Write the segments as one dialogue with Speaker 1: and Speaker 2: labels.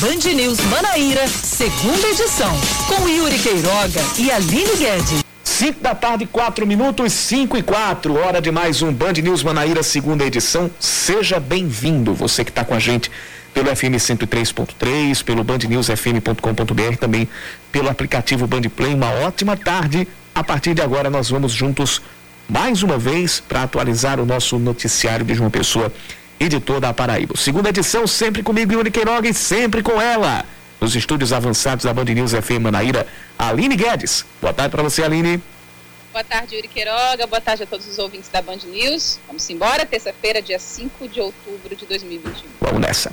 Speaker 1: Band News Manaíra, segunda edição, com Yuri Queiroga e Aline Guedes.
Speaker 2: 5 da tarde, 4 minutos, 5 e 4, hora de mais um Band News Manaíra, segunda edição. Seja bem-vindo, você que está com a gente pelo FM 103.3, pelo bandnewsfm.com.br, também pelo aplicativo Band Play. Uma ótima tarde. A partir de agora, nós vamos juntos mais uma vez para atualizar o nosso noticiário de João Pessoa e de toda a Paraíba. Segunda edição, sempre comigo, Yuri Queiroga, e sempre com ela. Nos estúdios avançados da Band News FM Manaíra, Aline Guedes. Boa tarde para você, Aline.
Speaker 3: Boa tarde, Yuri Queiroga. Boa tarde a todos os ouvintes da Band News. Vamos embora, terça-feira, dia 5 de outubro de 2021.
Speaker 2: Vamos nessa.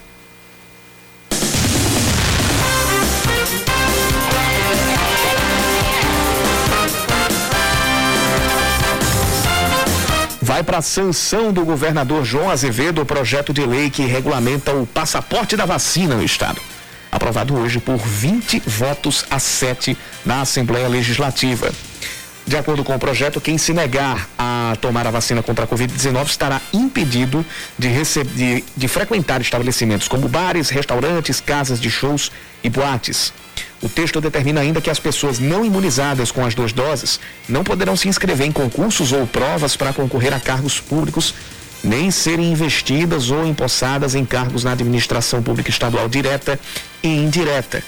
Speaker 2: Vai para a sanção do governador João Azevedo o projeto de lei que regulamenta o passaporte da vacina no estado. Aprovado hoje por 20 votos a 7 na Assembleia Legislativa. De acordo com o projeto, quem se negar a tomar a vacina contra a Covid-19 estará impedido de, de, de frequentar estabelecimentos como bares, restaurantes, casas de shows e boates. O texto determina ainda que as pessoas não imunizadas com as duas doses não poderão se inscrever em concursos ou provas para concorrer a cargos públicos, nem serem investidas ou empossadas em cargos na administração pública estadual direta e indireta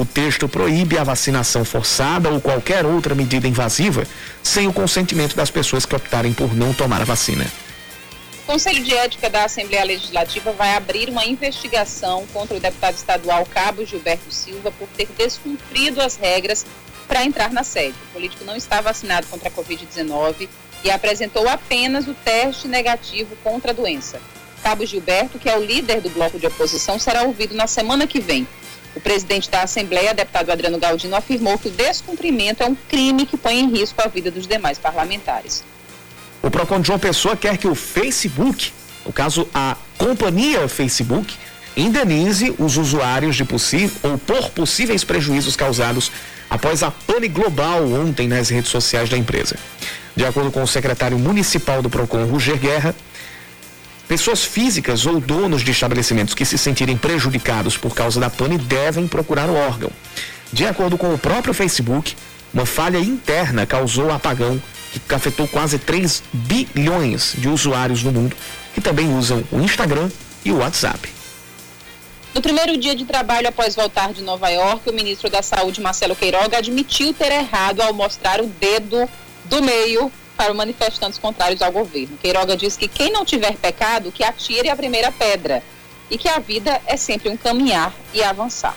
Speaker 2: o texto proíbe a vacinação forçada ou qualquer outra medida invasiva sem o consentimento das pessoas que optarem por não tomar a vacina.
Speaker 3: O Conselho de Ética da Assembleia Legislativa vai abrir uma investigação contra o deputado estadual Cabo Gilberto Silva por ter descumprido as regras para entrar na sede. O político não está vacinado contra a Covid-19 e apresentou apenas o teste negativo contra a doença. Cabo Gilberto, que é o líder do bloco de oposição, será ouvido na semana que vem. O presidente da Assembleia, deputado Adriano Galdino, afirmou que o descumprimento é um crime que põe em risco a vida dos demais parlamentares.
Speaker 2: O PROCON de João Pessoa quer que o Facebook, no caso a companhia Facebook, indenize os usuários de possível ou por possíveis prejuízos causados após a pane global ontem nas redes sociais da empresa. De acordo com o secretário municipal do PROCON, Roger Guerra, Pessoas físicas ou donos de estabelecimentos que se sentirem prejudicados por causa da pane devem procurar o órgão. De acordo com o próprio Facebook, uma falha interna causou apagão que afetou quase 3 bilhões de usuários no mundo que também usam o Instagram e o WhatsApp.
Speaker 3: No primeiro dia de trabalho após voltar de Nova York, o ministro da Saúde, Marcelo Queiroga, admitiu ter errado ao mostrar o dedo do meio para manifestantes contrários ao governo. Queiroga diz que quem não tiver pecado, que atire a primeira pedra e que a vida é sempre um caminhar e avançar.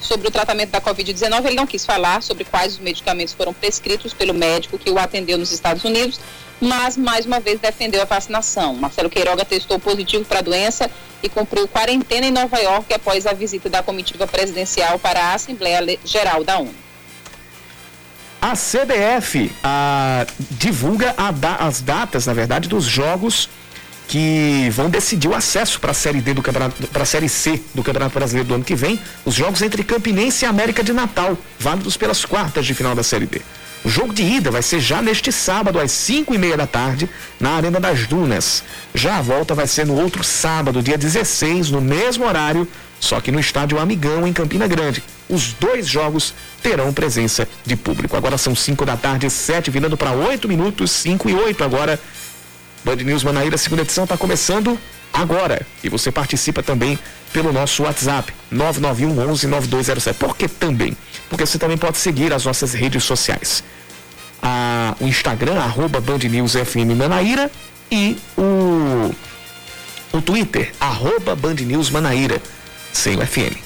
Speaker 3: Sobre o tratamento da Covid-19, ele não quis falar sobre quais os medicamentos foram prescritos pelo médico que o atendeu nos Estados Unidos, mas mais uma vez defendeu a vacinação. Marcelo Queiroga testou positivo para a doença e cumpriu quarentena em Nova York após a visita da comitiva presidencial para a Assembleia Geral da ONU.
Speaker 2: A CBF a, divulga a as datas, na verdade, dos jogos que vão decidir o acesso para a Série D do Campeonato, para a Série C do Campeonato Brasileiro do ano que vem, os jogos entre Campinense e América de Natal, válidos pelas quartas de final da Série D. O jogo de ida vai ser já neste sábado, às 5 e meia da tarde, na Arena das Dunas. Já a volta vai ser no outro sábado, dia 16, no mesmo horário, só que no estádio Amigão, em Campina Grande. Os dois jogos terão presença de público. Agora são 5 da tarde, 7, virando para 8 minutos, 5 e 8 agora. Band News Manaíra, segunda edição, está começando agora. E você participa também pelo nosso WhatsApp, 991 11 9207. Por que também? Porque você também pode seguir as nossas redes sociais. A, o Instagram, arroba Band News FM Manaíra e o, o Twitter, arroba Band News Manaíra sem o FM.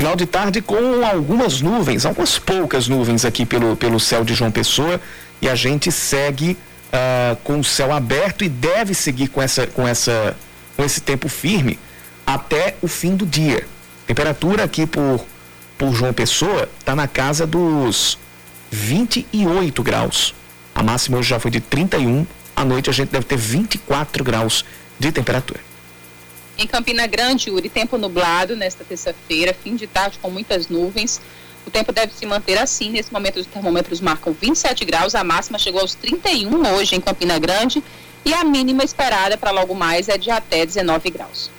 Speaker 2: Final de tarde com algumas nuvens, algumas poucas nuvens aqui pelo, pelo céu de João Pessoa e a gente segue uh, com o céu aberto e deve seguir com essa com essa com esse tempo firme até o fim do dia. Temperatura aqui por, por João Pessoa está na casa dos 28 graus. A máxima hoje já foi de 31. À noite a gente deve ter 24 graus de temperatura.
Speaker 3: Em Campina Grande, Yuri, tempo nublado nesta terça-feira, fim de tarde com muitas nuvens. O tempo deve se manter assim. Nesse momento, os termômetros marcam 27 graus. A máxima chegou aos 31 hoje em Campina Grande. E a mínima esperada para logo mais é de até 19 graus.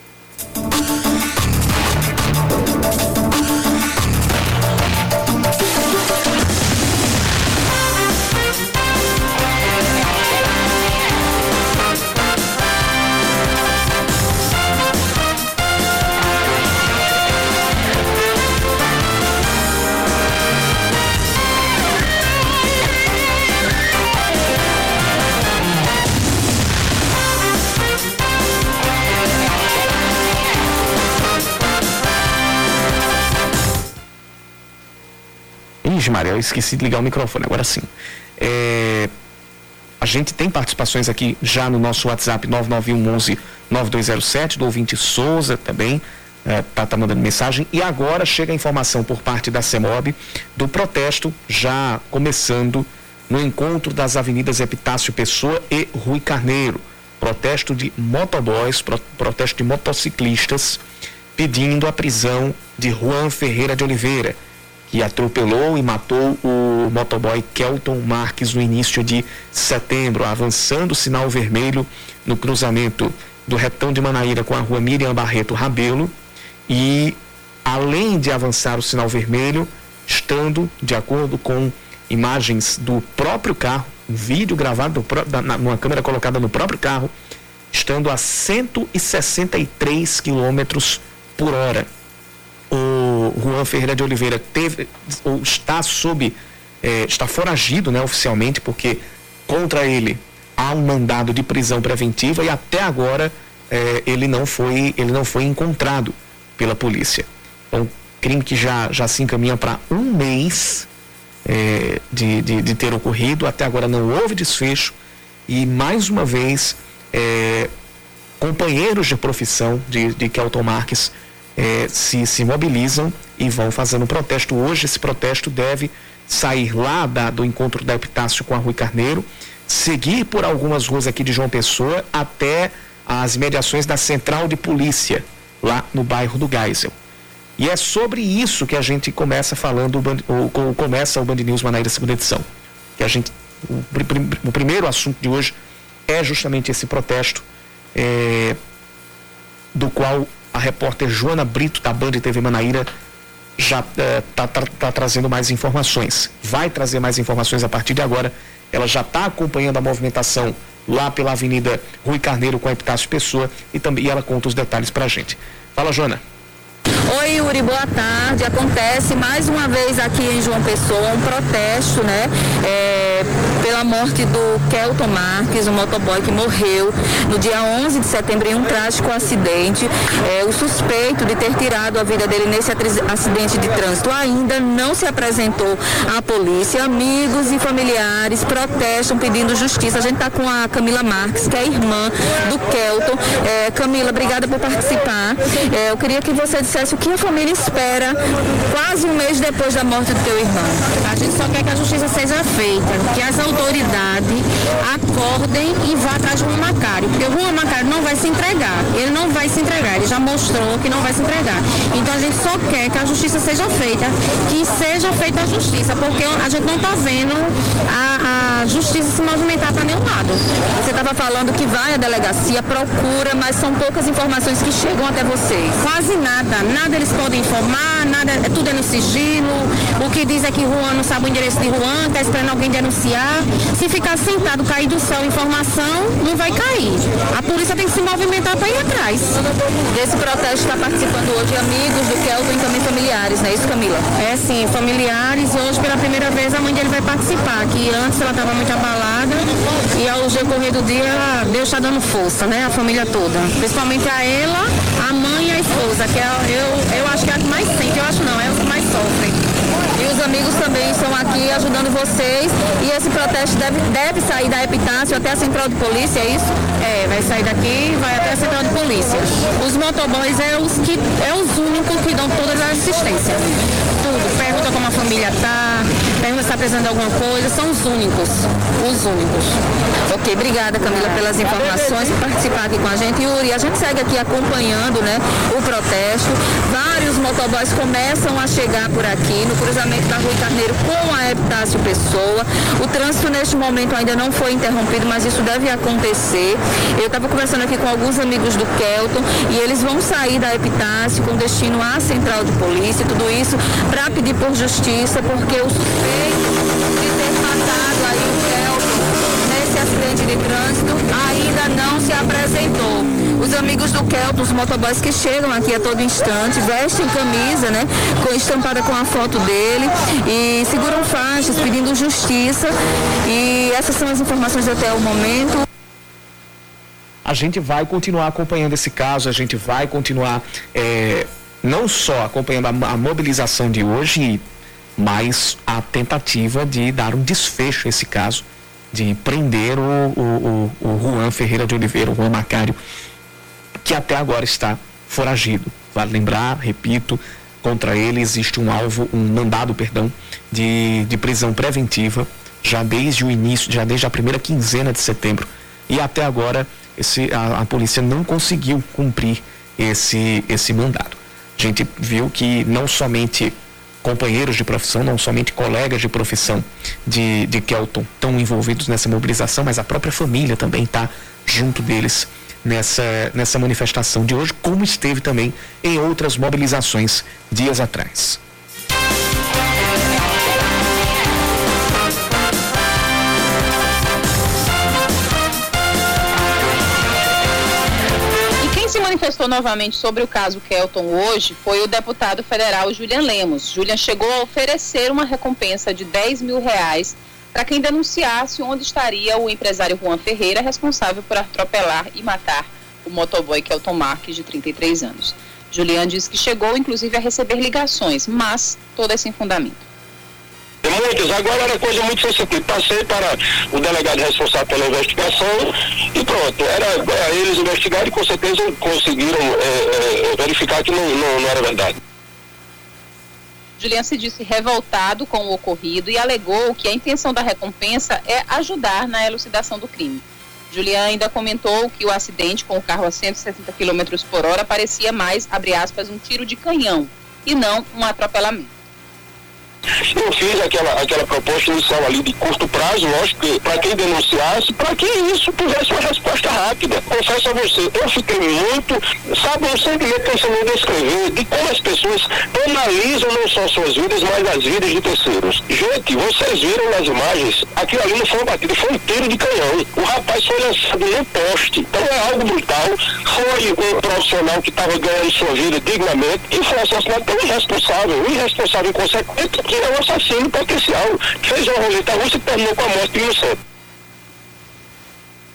Speaker 2: Maria, eu esqueci de ligar o microfone, agora sim. É, a gente tem participações aqui já no nosso WhatsApp 9911 9207, do ouvinte Souza também, é, tá, tá mandando mensagem. E agora chega a informação por parte da CEMOB do protesto já começando no encontro das avenidas Epitácio Pessoa e Rui Carneiro. Protesto de motoboys, pro, protesto de motociclistas, pedindo a prisão de Juan Ferreira de Oliveira que atropelou e matou o motoboy Kelton Marques no início de setembro, avançando o sinal vermelho no cruzamento do retão de Manaíra com a rua Miriam Barreto Rabelo. E além de avançar o sinal vermelho, estando de acordo com imagens do próprio carro, um vídeo gravado do, na, numa câmera colocada no próprio carro, estando a 163 quilômetros por hora Juan Ferreira de Oliveira teve ou está sob é, está foragido, né, oficialmente, porque contra ele há um mandado de prisão preventiva e até agora é, ele não foi ele não foi encontrado pela polícia. Então, crime que já já se encaminha para um mês é, de, de, de, ter ocorrido, até agora não houve desfecho e mais uma vez é, companheiros de profissão de, de Kelton Marques é, se, se mobilizam e vão fazendo protesto. Hoje, esse protesto deve sair lá da, do encontro da Epitácio com a Rui Carneiro, seguir por algumas ruas aqui de João Pessoa até as mediações da Central de Polícia, lá no bairro do Geisel. E é sobre isso que a gente começa falando, ou começa o Band News Manaíra segunda edição. Que a gente, o, o, primeiro assunto de hoje é justamente esse protesto, é, do qual a repórter Joana Brito, da Band TV Manaíra, já está tá, tá, tá trazendo mais informações. Vai trazer mais informações a partir de agora. Ela já está acompanhando a movimentação lá pela Avenida Rui Carneiro com a Epitácio Pessoa e também e ela conta os detalhes para a gente. Fala, Joana.
Speaker 4: Oi, Yuri, boa tarde. Acontece mais uma vez aqui em João Pessoa um protesto, né? É, pela morte do Kelton Marques, um motoboy que morreu no dia 11 de setembro em um trágico acidente. É, o suspeito de ter tirado a vida dele nesse acidente de trânsito ainda não se apresentou à polícia. Amigos e familiares protestam pedindo justiça. A gente está com a Camila Marques, que é irmã do Kelton. É, Camila, obrigada por participar. É, eu queria que você dissesse o que a família espera quase um mês depois da morte do teu irmão.
Speaker 5: A gente só quer que a justiça seja feita, que as autoridades acordem e vá atrás de Juan Macário, porque o Juan Macário não vai se entregar, ele não vai se entregar, ele já mostrou que não vai se entregar. Então a gente só quer que a justiça seja feita, que seja feita a justiça, porque a gente não está vendo a, a, justiça se movimentar para nenhum lado.
Speaker 4: Você estava falando que vai à delegacia, procura, mas são poucas informações que chegam até vocês.
Speaker 5: Quase nada, nada eles podem informar, nada, é tudo é no sigilo. O que diz é que Juan não sabe o endereço de Juan, está esperando alguém denunciar. Se ficar sentado, cair do céu informação, não vai cair. A polícia tem que se movimentar para ir atrás.
Speaker 4: Desse protesto está participando hoje amigos do Kelvin e também familiares, não é isso, Camila?
Speaker 5: É sim, familiares. Hoje, pela primeira vez, a mãe dele vai participar, que antes ela estava muito abalada e ao decorrer do dia, Deus está dando força, né? A família toda. Principalmente a ela, esposa, que é, eu, eu acho que é a que mais sente, eu acho não, é a que mais sofre.
Speaker 4: E os amigos também estão aqui ajudando vocês e esse protesto deve, deve sair da Epitácio até a central de polícia, é isso?
Speaker 5: É, vai sair daqui e vai até a central de polícia. Os motoboys é os, que, é os únicos que dão todas as assistências. Tudo. Pergunta como a família tá, está precisando de alguma coisa, são os únicos. Os únicos.
Speaker 4: Ok, obrigada Camila pelas informações, por participar aqui com a gente. Yuri, a gente segue aqui acompanhando né, o protesto. Vários motoboys começam a chegar por aqui no cruzamento da Rua Carneiro com a Epitácio Pessoa. O trânsito neste momento ainda não foi interrompido, mas isso deve acontecer. Eu estava conversando aqui com alguns amigos do Kelton e eles vão sair da Epitácio com destino à central de polícia, tudo isso para pedir por justiça, porque o suspeito de ter matado aí o Kelton nesse acidente de trânsito ainda não se apresentou. Os amigos do Kelton, os motoboys que chegam aqui a todo instante, vestem camisa, né? Com, estampada com a foto dele e seguram faixas pedindo justiça. E essas são as informações até o momento.
Speaker 2: A gente vai continuar acompanhando esse caso, a gente vai continuar é, não só acompanhando a, a mobilização de hoje, mas a tentativa de dar um desfecho a esse caso, de prender o, o, o, o Juan Ferreira de Oliveira, o Juan Macário, que até agora está foragido. Vale lembrar, repito, contra ele existe um alvo, um mandado, perdão, de, de prisão preventiva, já desde o início, já desde a primeira quinzena de setembro. E até agora esse, a, a polícia não conseguiu cumprir esse, esse mandado. A gente viu que não somente companheiros de profissão, não somente colegas de profissão de, de Kelton estão envolvidos nessa mobilização, mas a própria família também está junto deles nessa, nessa manifestação de hoje, como esteve também em outras mobilizações dias atrás.
Speaker 3: manifestou novamente sobre o caso Kelton hoje foi o deputado federal Julian Lemos. Julian chegou a oferecer uma recompensa de 10 mil reais para quem denunciasse onde estaria o empresário Juan Ferreira, responsável por atropelar e matar o motoboy Kelton Marques, de 33 anos. Julian disse que chegou, inclusive, a receber ligações, mas todas sem fundamento.
Speaker 6: Muitas. Agora era coisa muito sensitiva. Passei para o delegado responsável pela investigação e pronto. Era, era eles investigaram e com certeza conseguiram é, é, verificar que não, não, não era verdade.
Speaker 3: Julian se disse revoltado com o ocorrido e alegou que a intenção da recompensa é ajudar na elucidação do crime. Julian ainda comentou que o acidente com o carro a 160 km por hora parecia mais, abre aspas, um tiro de canhão e não um atropelamento.
Speaker 6: Eu fiz aquela, aquela proposta inicial ali de curto prazo, lógico, para quem denunciasse, para que isso tivesse uma resposta rápida. Confesso a você, eu fiquei muito, sabe, um sentimento que eu não descrever de como as pessoas analisam não só suas vidas, mas as vidas de terceiros. Gente, vocês viram nas imagens, aquilo ali não foi uma batida, foi um tiro de canhão. O rapaz foi lançado no poste. Então é algo brutal. Foi um profissional que estava ganhando sua vida dignamente e foi assassinado pelo irresponsável, irresponsável inconsequente que é o assassino potencial, que fez uma roleta russa e terminou com a morte de inocente.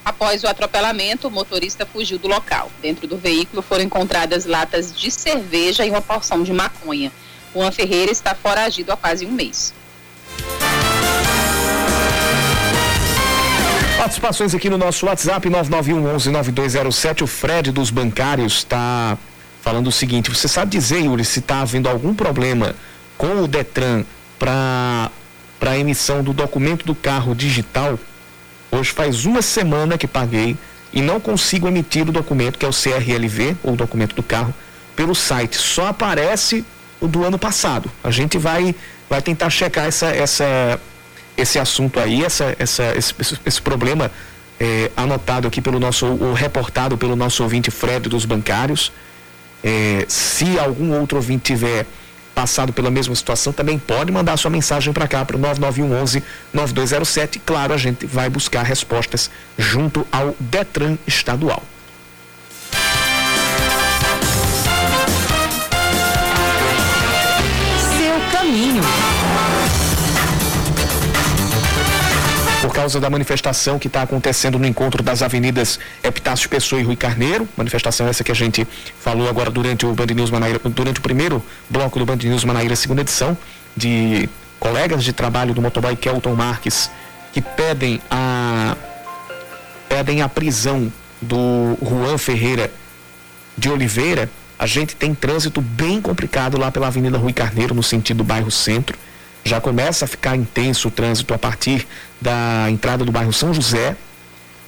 Speaker 3: Após o atropelamento, o motorista fugiu do local. Dentro do veículo foram encontradas latas de cerveja e uma porção de maconha. Juan Ferreira está foragido há quase um mês.
Speaker 2: Participações aqui no nosso WhatsApp 991119207. O Fred dos bancários está falando o seguinte: você sabe dizer, Yuri, se está havendo algum problema com o Detran para a emissão do documento do carro digital, hoje faz uma semana que paguei e não consigo emitir o documento, que é o CRLV, ou o documento do carro, pelo site. Só aparece o do ano passado. A gente vai, vai tentar checar essa, essa, esse assunto aí, essa, essa, esse, esse problema é, anotado aqui pelo nosso, ou reportado pelo nosso ouvinte Fred dos bancários. É, se algum outro ouvinte tiver passado pela mesma situação também pode mandar sua mensagem para cá para o 9911 9207. Claro, a gente vai buscar respostas junto ao Detran estadual. Causa da manifestação que está acontecendo no encontro das avenidas Epitácio Pessoa e Rui Carneiro. Manifestação essa que a gente falou agora durante o Band News Manaíra, durante o primeiro bloco do Band News Manaíra, segunda edição, de colegas de trabalho do motoboy Kelton Marques que pedem a pedem a prisão do Juan Ferreira de Oliveira, a gente tem trânsito bem complicado lá pela Avenida Rui Carneiro, no sentido do bairro Centro. Já começa a ficar intenso o trânsito a partir da entrada do bairro São José.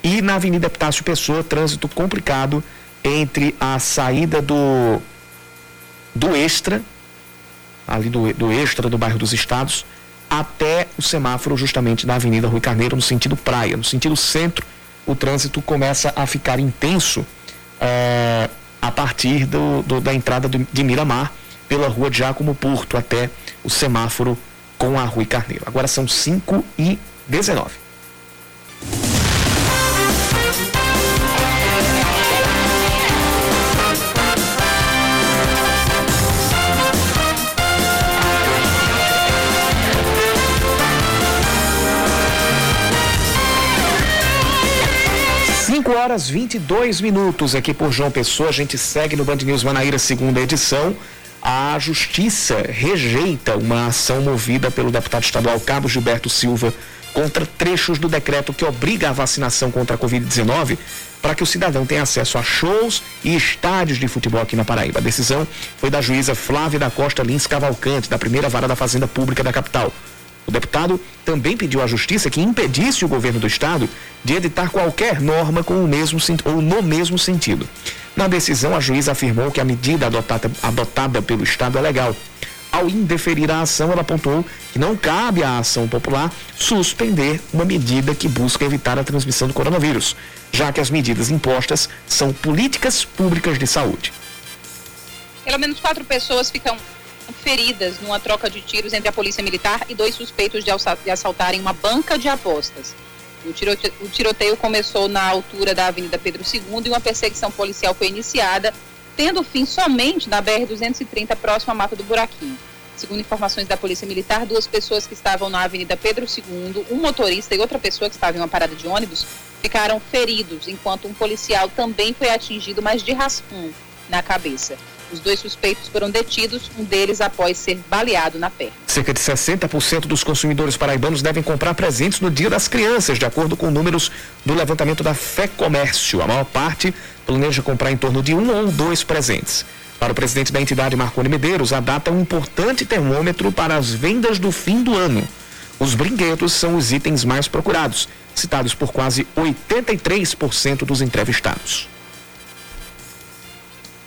Speaker 2: E na Avenida Epitácio Pessoa, trânsito complicado entre a saída do, do Extra, ali do, do Extra do bairro dos Estados, até o semáforo justamente da Avenida Rui Carneiro, no sentido praia. No sentido centro, o trânsito começa a ficar intenso. É, a partir do, do, da entrada de Miramar pela rua Giacomo Porto até o semáforo com a Rui Carneiro. Agora são 5 e 19. 5 horas 22 minutos aqui por João Pessoa. A gente segue no Band News Manaíra, segunda edição. A Justiça rejeita uma ação movida pelo deputado estadual Cabo Gilberto Silva contra trechos do decreto que obriga a vacinação contra a Covid-19 para que o cidadão tenha acesso a shows e estádios de futebol aqui na Paraíba. A decisão foi da juíza Flávia da Costa Lins Cavalcante, da primeira vara da Fazenda Pública da capital. O deputado também pediu à Justiça que impedisse o governo do Estado de editar qualquer norma com o mesmo ou no mesmo sentido. Na decisão, a juíza afirmou que a medida adotada, adotada pelo Estado é legal. Ao indeferir a ação, ela apontou que não cabe à ação popular suspender uma medida que busca evitar a transmissão do coronavírus, já que as medidas impostas são políticas públicas de saúde.
Speaker 3: Pelo menos quatro pessoas ficam feridas numa troca de tiros entre a polícia militar e dois suspeitos de assaltarem uma banca de apostas. O tiroteio, o tiroteio começou na altura da Avenida Pedro II e uma perseguição policial foi iniciada, tendo fim somente na BR-230, próximo à Mata do Buraquinho. Segundo informações da Polícia Militar, duas pessoas que estavam na Avenida Pedro II, um motorista e outra pessoa que estava em uma parada de ônibus, ficaram feridos, enquanto um policial também foi atingido, mas de raspão na cabeça. Os dois suspeitos foram detidos, um deles após ser baleado na perna.
Speaker 2: Cerca de 60% dos consumidores paraibanos devem comprar presentes no Dia das Crianças, de acordo com números do levantamento da Fé Comércio. A maior parte planeja comprar em torno de um ou dois presentes. Para o presidente da entidade, Marconi Medeiros, a data é um importante termômetro para as vendas do fim do ano. Os brinquedos são os itens mais procurados, citados por quase 83% dos entrevistados.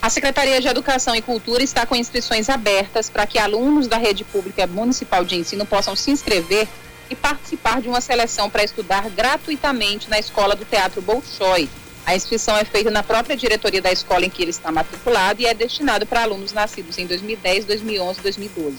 Speaker 3: A Secretaria de Educação e Cultura está com inscrições abertas para que alunos da rede pública municipal de ensino possam se inscrever e participar de uma seleção para estudar gratuitamente na Escola do Teatro Bolshoi. A inscrição é feita na própria diretoria da escola em que ele está matriculado e é destinado para alunos nascidos em 2010, 2011 e 2012.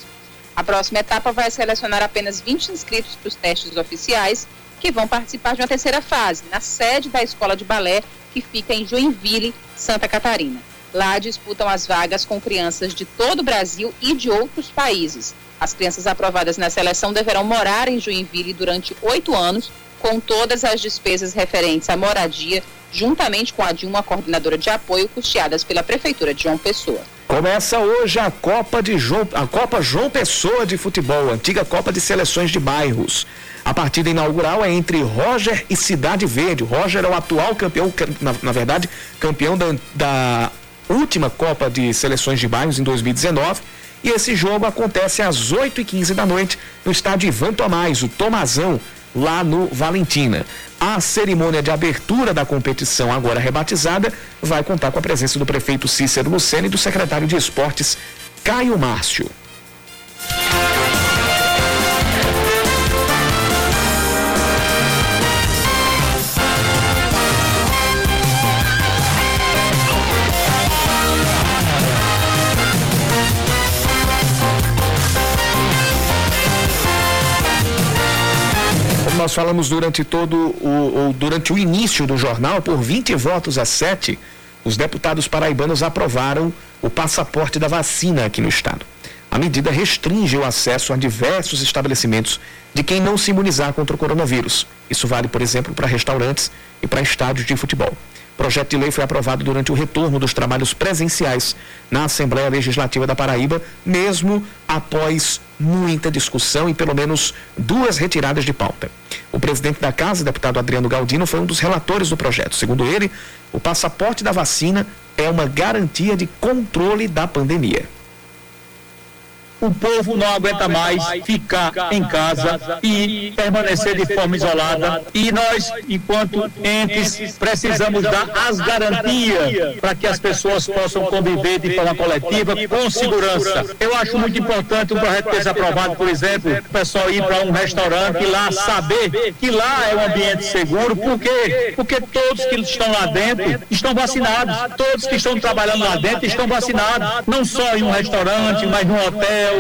Speaker 3: A próxima etapa vai selecionar apenas 20 inscritos para os testes oficiais, que vão participar de uma terceira fase, na sede da Escola de Balé, que fica em Joinville, Santa Catarina. Lá disputam as vagas com crianças de todo o Brasil e de outros países. As crianças aprovadas na seleção deverão morar em Joinville durante oito anos, com todas as despesas referentes à moradia, juntamente com a de uma coordenadora de apoio custeadas pela Prefeitura de João Pessoa.
Speaker 2: Começa hoje a Copa de João, a Copa João Pessoa de Futebol, antiga Copa de Seleções de Bairros. A partida inaugural é entre Roger e Cidade Verde. Roger é o atual campeão, na, na verdade, campeão da, da última Copa de Seleções de Bairros em 2019. E esse jogo acontece às 8h15 da noite no estádio Ivan Tomás, o Tomazão, lá no Valentina. A cerimônia de abertura da competição, agora rebatizada, vai contar com a presença do prefeito Cícero Lucena e do secretário de Esportes, Caio Márcio. Nós falamos durante todo o, o, durante o início do jornal, por 20 votos a 7, os deputados paraibanos aprovaram o passaporte da vacina aqui no estado. A medida restringe o acesso a diversos estabelecimentos de quem não se imunizar contra o coronavírus. Isso vale, por exemplo, para restaurantes e para estádios de futebol. O projeto de lei foi aprovado durante o retorno dos trabalhos presenciais na Assembleia Legislativa da Paraíba, mesmo após muita discussão e pelo menos duas retiradas de pauta. O presidente da casa, deputado Adriano Galdino, foi um dos relatores do projeto. Segundo ele, o passaporte da vacina é uma garantia de controle da pandemia
Speaker 7: o povo não aguenta mais ficar em casa e permanecer de forma isolada. E nós, enquanto entes, precisamos dar as garantias para que as pessoas possam conviver de forma coletiva com segurança. Eu acho muito importante um projeto ter aprovado, por exemplo, o pessoal ir para um restaurante e lá saber que lá é um ambiente seguro, por quê? Porque todos que estão lá dentro estão vacinados, todos que estão trabalhando lá dentro estão vacinados, não só em um restaurante, mas num hotel,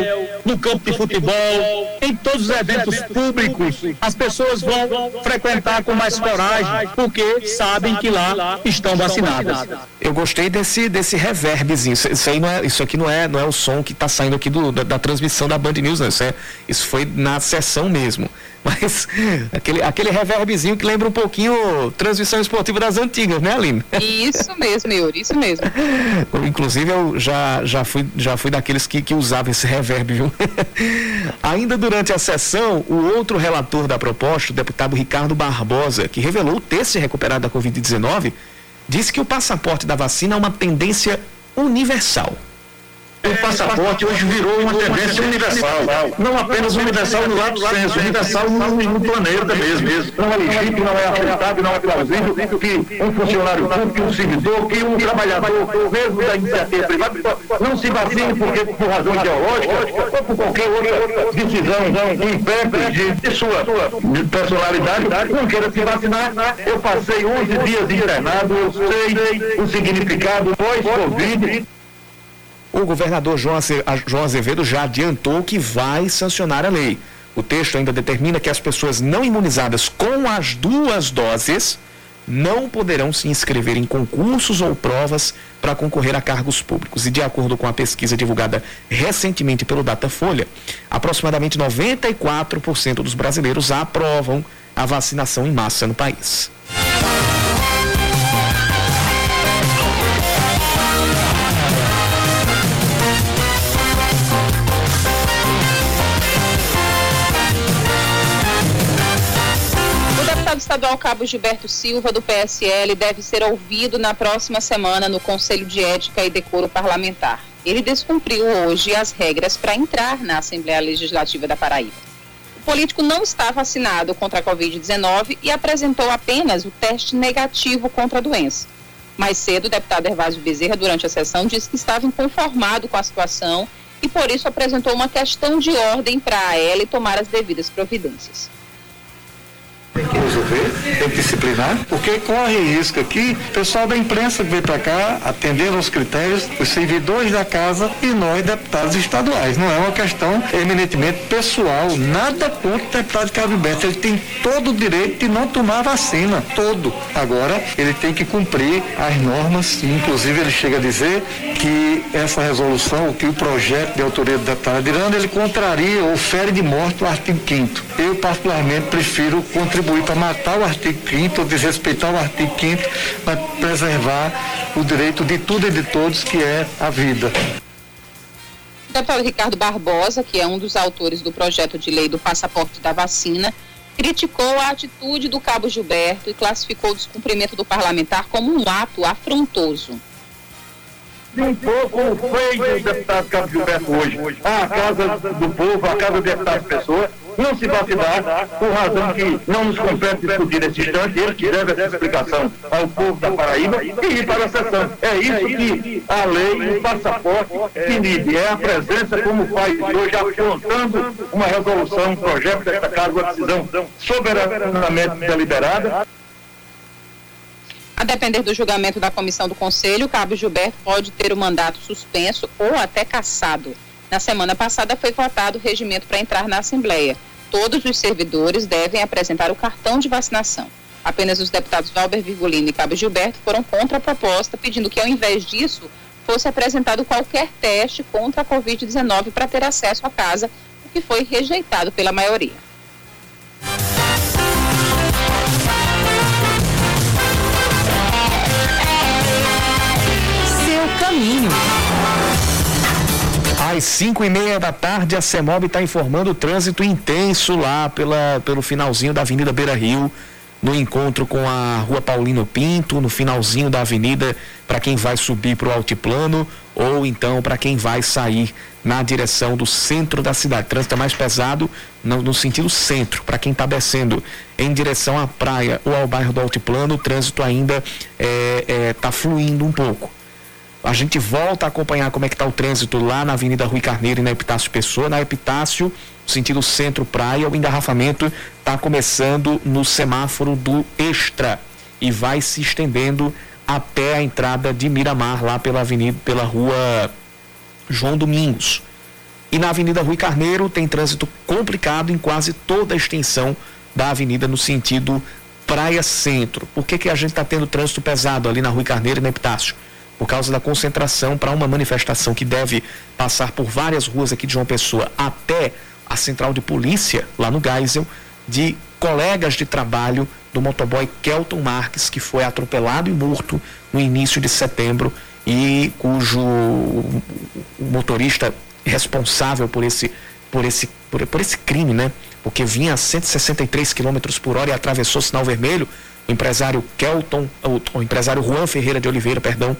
Speaker 7: no campo de futebol, em todos os eventos públicos, as pessoas vão frequentar com mais coragem, porque sabem que lá estão vacinadas.
Speaker 2: Eu gostei desse, desse reverbzinho. Isso, aí não é, isso aqui não é, não é o som que está saindo aqui do, da, da, transmissão da Band News, não. Isso, é, isso foi na sessão mesmo. Mas aquele, aquele reverbzinho que lembra um pouquinho transmissão esportiva das antigas, né, Aline?
Speaker 3: Isso mesmo, Yuri, isso mesmo.
Speaker 2: Inclusive eu já, já, fui, já fui daqueles que, que usavam esse reverb, viu? Ainda durante a sessão, o outro relator da proposta, o deputado Ricardo Barbosa, que revelou ter se recuperado da Covid-19, disse que o passaporte da vacina é uma tendência universal.
Speaker 8: O passaporte hoje virou uma tendência universal, não apenas universal no lado senso, universal no, planeta mesmo. Não é legítimo, não é aceitável, não é plausível que um funcionário público, um servidor, que um trabalhador, mesmo da iniciativa privada, não se vacine porque por razão ideológica ou por qualquer outra decisão impede de sua personalidade, não queira se vacinar. Eu passei 11 dias internado, eu sei o significado pós-Covid.
Speaker 2: O governador João Azevedo já adiantou que vai sancionar a lei. O texto ainda determina que as pessoas não imunizadas com as duas doses não poderão se inscrever em concursos ou provas para concorrer a cargos públicos. E de acordo com a pesquisa divulgada recentemente pelo Datafolha, aproximadamente 94% dos brasileiros aprovam a vacinação em massa no país.
Speaker 3: Estadual Cabo Gilberto Silva, do PSL, deve ser ouvido na próxima semana no Conselho de Ética e Decoro Parlamentar. Ele descumpriu hoje as regras para entrar na Assembleia Legislativa da Paraíba. O político não está vacinado contra a Covid-19 e apresentou apenas o teste negativo contra a doença. Mais cedo, o deputado Hervásio Bezerra, durante a sessão, disse que estava inconformado com a situação e, por isso, apresentou uma questão de ordem para a AL tomar as devidas providências
Speaker 8: resolver, tem que disciplinar, porque corre risco aqui, o pessoal da imprensa que veio para cá, atendendo aos critérios, os servidores da casa e nós, deputados estaduais. Não é uma questão eminentemente pessoal, nada contra o deputado Cabo Beto. Ele tem todo o direito de não tomar vacina, todo. Agora, ele tem que cumprir as normas, inclusive ele chega a dizer que essa resolução, que o projeto de autoria do deputado Adirano, ele contraria ou fere de morte o artigo 5 Eu, particularmente, prefiro contribuir para matar o artigo 5 desrespeitar o artigo 5 mas preservar o direito de tudo e de todos, que é a vida.
Speaker 3: O deputado Ricardo Barbosa, que é um dos autores do projeto de lei do passaporte da vacina, criticou a atitude do cabo Gilberto e classificou o descumprimento do parlamentar como um ato afrontoso.
Speaker 8: Um pouco feio o deputado Cabo Gilberto hoje. A casa do povo, a casa do deputado Pessoa, não se vacinar, por razão que não nos compete discutir nesse instante, ele que deve essa explicação ao povo da Paraíba e ir para a sessão. É isso que a lei, o passaporte, inibe. É a presença como faz hoje, apontando uma resolução, um projeto desta casa, uma decisão soberanamente deliberada.
Speaker 3: A depender do julgamento da comissão do Conselho, o Cabo Gilberto pode ter o mandato suspenso ou até cassado. Na semana passada foi votado o regimento para entrar na Assembleia. Todos os servidores devem apresentar o cartão de vacinação. Apenas os deputados Valber Virgulino e Cabo Gilberto foram contra a proposta, pedindo que, ao invés disso, fosse apresentado qualquer teste contra a Covid-19 para ter acesso à casa, o que foi rejeitado pela maioria.
Speaker 1: Seu caminho.
Speaker 2: Às 5 e meia da tarde, a CEMOB está informando o trânsito intenso lá pela, pelo finalzinho da Avenida Beira Rio, no encontro com a Rua Paulino Pinto, no finalzinho da avenida, para quem vai subir para o altiplano, ou então para quem vai sair na direção do centro da cidade. Trânsito é mais pesado no, no sentido centro, para quem está descendo em direção à praia ou ao bairro do altiplano, o trânsito ainda está é, é, tá fluindo um pouco. A gente volta a acompanhar como é que está o trânsito lá na Avenida Rui Carneiro e na Epitácio Pessoa. Na Epitácio, sentido centro-praia, o engarrafamento está começando no semáforo do Extra e vai se estendendo até a entrada de Miramar, lá pela avenida, pela rua João Domingos. E na Avenida Rui Carneiro tem trânsito complicado em quase toda a extensão da avenida no sentido Praia Centro. Por que, que a gente está tendo trânsito pesado ali na Rui Carneiro e na Epitácio? Por causa da concentração para uma manifestação que deve passar por várias ruas aqui de João Pessoa até a central de polícia, lá no Geisel, de colegas de trabalho do motoboy Kelton Marques, que foi atropelado e morto no início de setembro e cujo motorista responsável por esse, por esse, por, por esse crime, né? Porque vinha a 163 km por hora e atravessou o sinal vermelho o empresário Kelton, o, o empresário Juan Ferreira de Oliveira, perdão,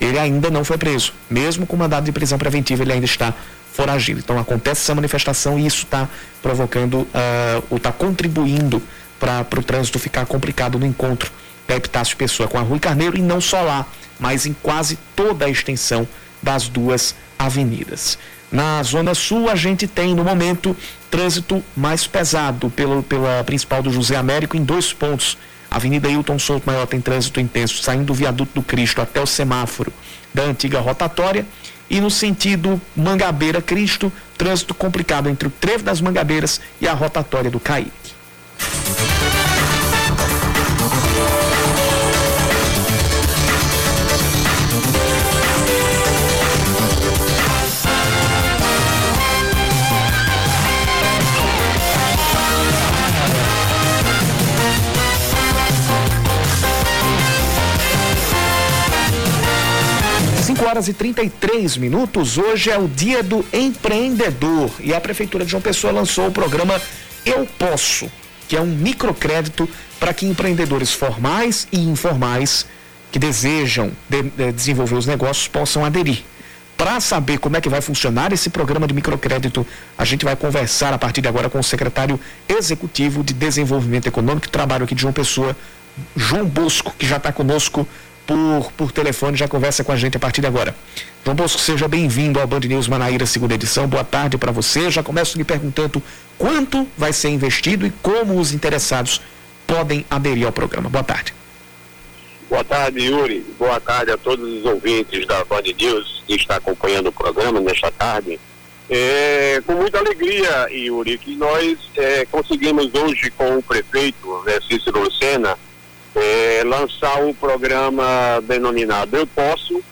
Speaker 2: ele ainda não foi preso. Mesmo com mandado de prisão preventiva, ele ainda está foragido. Então acontece essa manifestação e isso está provocando, uh, ou está contribuindo para o trânsito ficar complicado no encontro da Epitácio Pessoa com a Rui Carneiro e não só lá, mas em quase toda a extensão das duas avenidas. Na Zona Sul, a gente tem, no momento, trânsito mais pesado pela principal do José Américo em dois pontos Avenida Hilton Souto Maior tem trânsito intenso saindo do viaduto do Cristo até o semáforo da antiga rotatória. E no sentido Mangabeira Cristo, trânsito complicado entre o Trevo das Mangabeiras e a rotatória do Caique. Horas e 33 minutos. Hoje é o dia do empreendedor e a Prefeitura de João Pessoa lançou o programa Eu Posso, que é um microcrédito para que empreendedores formais e informais que desejam de, de desenvolver os negócios possam aderir. Para saber como é que vai funcionar esse programa de microcrédito, a gente vai conversar a partir de agora com o secretário executivo de Desenvolvimento Econômico e Trabalho aqui de João Pessoa, João Bosco, que já está conosco por, por telefone, já conversa com a gente a partir de agora. João Bosco, seja bem-vindo ao Band News Manaíra, segunda edição. Boa tarde para você. Já começo lhe perguntando quanto vai ser investido e como os interessados podem aderir ao programa. Boa tarde.
Speaker 9: Boa tarde, Yuri. Boa tarde a todos os ouvintes da Band News que está acompanhando o programa nesta tarde. É, com muita alegria, Yuri, que nós é, conseguimos hoje com o prefeito, Cícero Lucena, é, lançar o programa denominado Eu Posso.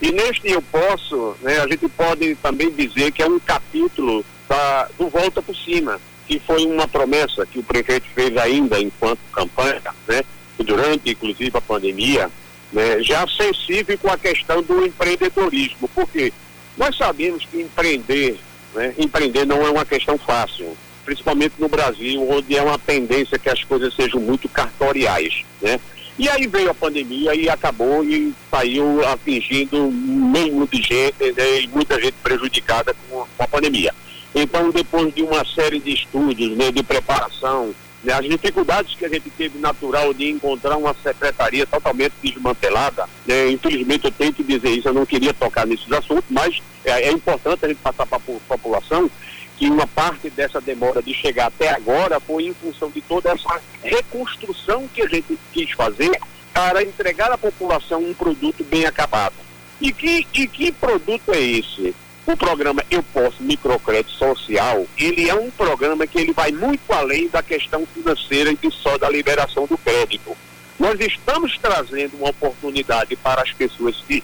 Speaker 9: E neste Eu Posso, né, a gente pode também dizer que é um capítulo da, do Volta por Cima, que foi uma promessa que o prefeito fez ainda enquanto campanha, né, durante inclusive a pandemia, né, já sensível com a questão do empreendedorismo, porque nós sabemos que empreender, né, empreender não é uma questão fácil principalmente no Brasil, onde é uma tendência que as coisas sejam muito cartoriais, né? E aí veio a pandemia e acabou e saiu atingindo mínimo de gente né, e muita gente prejudicada com, com, a pandemia. Então, depois de uma série de estudos, né, de preparação, né, as dificuldades que a gente teve natural de encontrar uma secretaria totalmente desmantelada, né, infelizmente eu tenho que dizer isso, eu não queria tocar nesses assuntos, mas é, é importante a gente passar para a população que uma parte dessa demora de chegar até agora foi em função de toda essa reconstrução que a gente quis fazer para entregar à população um produto bem acabado. E que, e que produto é esse? O programa Eu Posso Microcrédito Social, ele é um programa que ele vai muito além da questão financeira e só da liberação do crédito. Nós estamos trazendo uma oportunidade para as pessoas que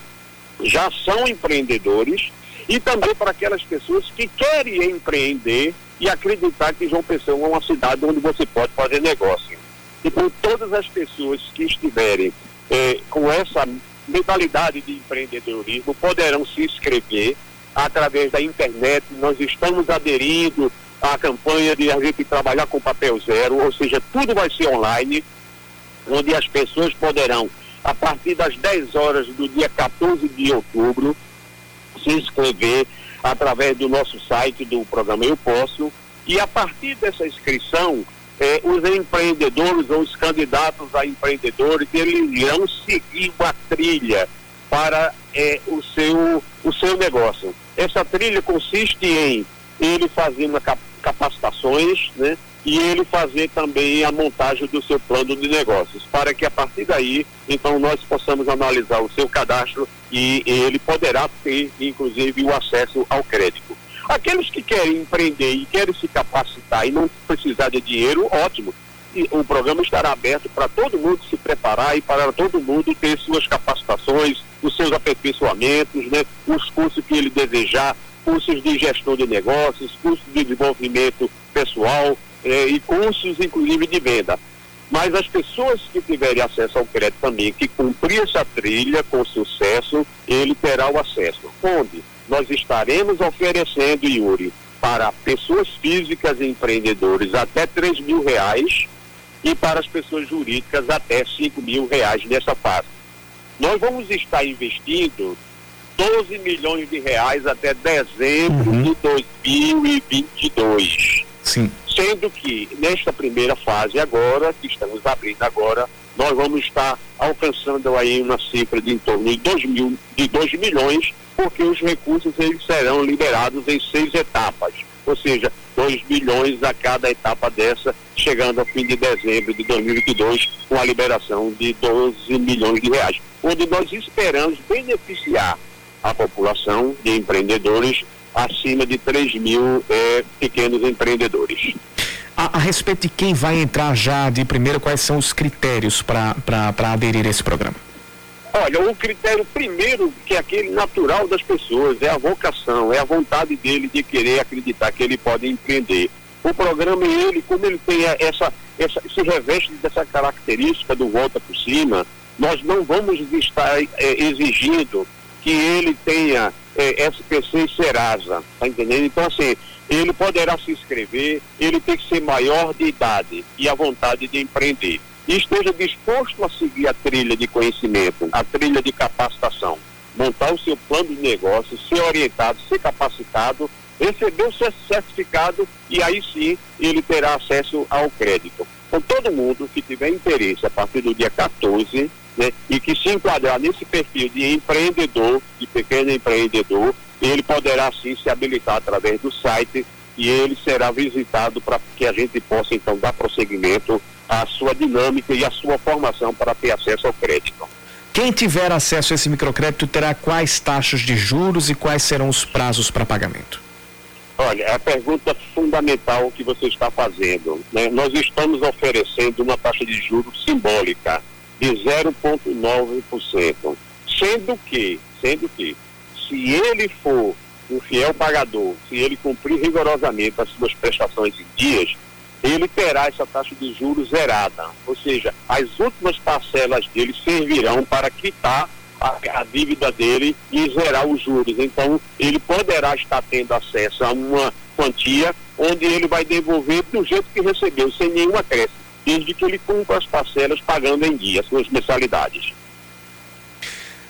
Speaker 9: já são empreendedores, e também para aquelas pessoas que querem empreender e acreditar que João Pessoa é uma cidade onde você pode fazer negócio. Então, todas as pessoas que estiverem eh, com essa mentalidade de empreendedorismo poderão se inscrever através da internet. Nós estamos aderindo à campanha de a gente trabalhar com papel zero, ou seja, tudo vai ser online, onde as pessoas poderão, a partir das 10 horas do dia 14 de outubro, se inscrever através do nosso site do programa Eu Posso. E a partir dessa inscrição, eh, os empreendedores ou os candidatos a empreendedores, eles irão seguir uma trilha para eh, o, seu, o seu negócio. Essa trilha consiste em ele cap capacitações, né? E ele fazer também a montagem do seu plano de negócios, para que a partir daí, então, nós possamos analisar o seu cadastro e ele poderá ter, inclusive, o acesso ao crédito. Aqueles que querem empreender e querem se capacitar e não precisar de dinheiro, ótimo. E o programa estará aberto para todo mundo se preparar e para todo mundo ter suas capacitações, os seus aperfeiçoamentos, né, os cursos que ele desejar, cursos de gestão de negócios, cursos de desenvolvimento pessoal eh, e cursos, inclusive, de venda. Mas as pessoas que tiverem acesso ao crédito também, que cumprir essa trilha com sucesso, ele terá o acesso. Onde? nós estaremos oferecendo, Yuri, para pessoas físicas e empreendedores até 3 mil reais e para as pessoas jurídicas até 5 mil reais nessa fase. Nós vamos estar investindo 12 milhões de reais até dezembro uhum. de 2022.
Speaker 2: Sim.
Speaker 9: Sendo que nesta primeira fase agora, que estamos abrindo agora, nós vamos estar alcançando aí uma cifra de em torno de 2 mil, de 2 milhões porque os recursos eles serão liberados em seis etapas, ou seja, 2 bilhões a cada etapa dessa, chegando ao fim de dezembro de 2022, com a liberação de 12 milhões de reais, onde nós esperamos beneficiar a população de empreendedores acima de 3 mil eh, pequenos empreendedores.
Speaker 2: A, a, respeito de quem vai entrar já de primeiro, quais são os critérios para aderir a esse programa?
Speaker 9: Olha, o critério primeiro, que é aquele natural das pessoas, é a vocação, é a vontade dele de querer acreditar que ele pode empreender. O programa, ele, como ele tem essa, essa se reveste dessa característica do volta por cima, nós não vamos estar é, exigindo que ele tenha é, SPC e Serasa, tá entendendo? Então, assim, ele poderá se inscrever, ele tem que ser maior de idade e a vontade de empreender e esteja disposto a seguir a trilha de conhecimento, a trilha de capacitação, montar o seu plano de negócio, ser orientado, ser capacitado, receber o seu certificado e aí sim ele terá acesso ao crédito. Então todo mundo que tiver interesse a partir do dia 14 né, e que se enquadrar nesse perfil de empreendedor, de pequeno empreendedor, ele poderá sim se habilitar através do site e ele será visitado para que a gente possa então dar prosseguimento à sua dinâmica e à sua formação para ter acesso ao crédito.
Speaker 2: Quem tiver acesso a esse microcrédito terá quais taxas de juros e quais serão os prazos para pagamento?
Speaker 9: Olha, é a pergunta fundamental que você está fazendo. Né? Nós estamos oferecendo uma taxa de juros simbólica de 0,9%, sendo que, sendo que, se ele for um fiel pagador, se ele cumprir rigorosamente as suas prestações em dias, ele terá essa taxa de juros zerada. Ou seja, as últimas parcelas dele servirão para quitar a, a, dívida dele e zerar os juros. Então, ele poderá estar tendo acesso a uma quantia onde ele vai devolver do jeito que recebeu, sem nenhum acréscimo, desde que ele cumpra as parcelas pagando em dia as suas mensalidades.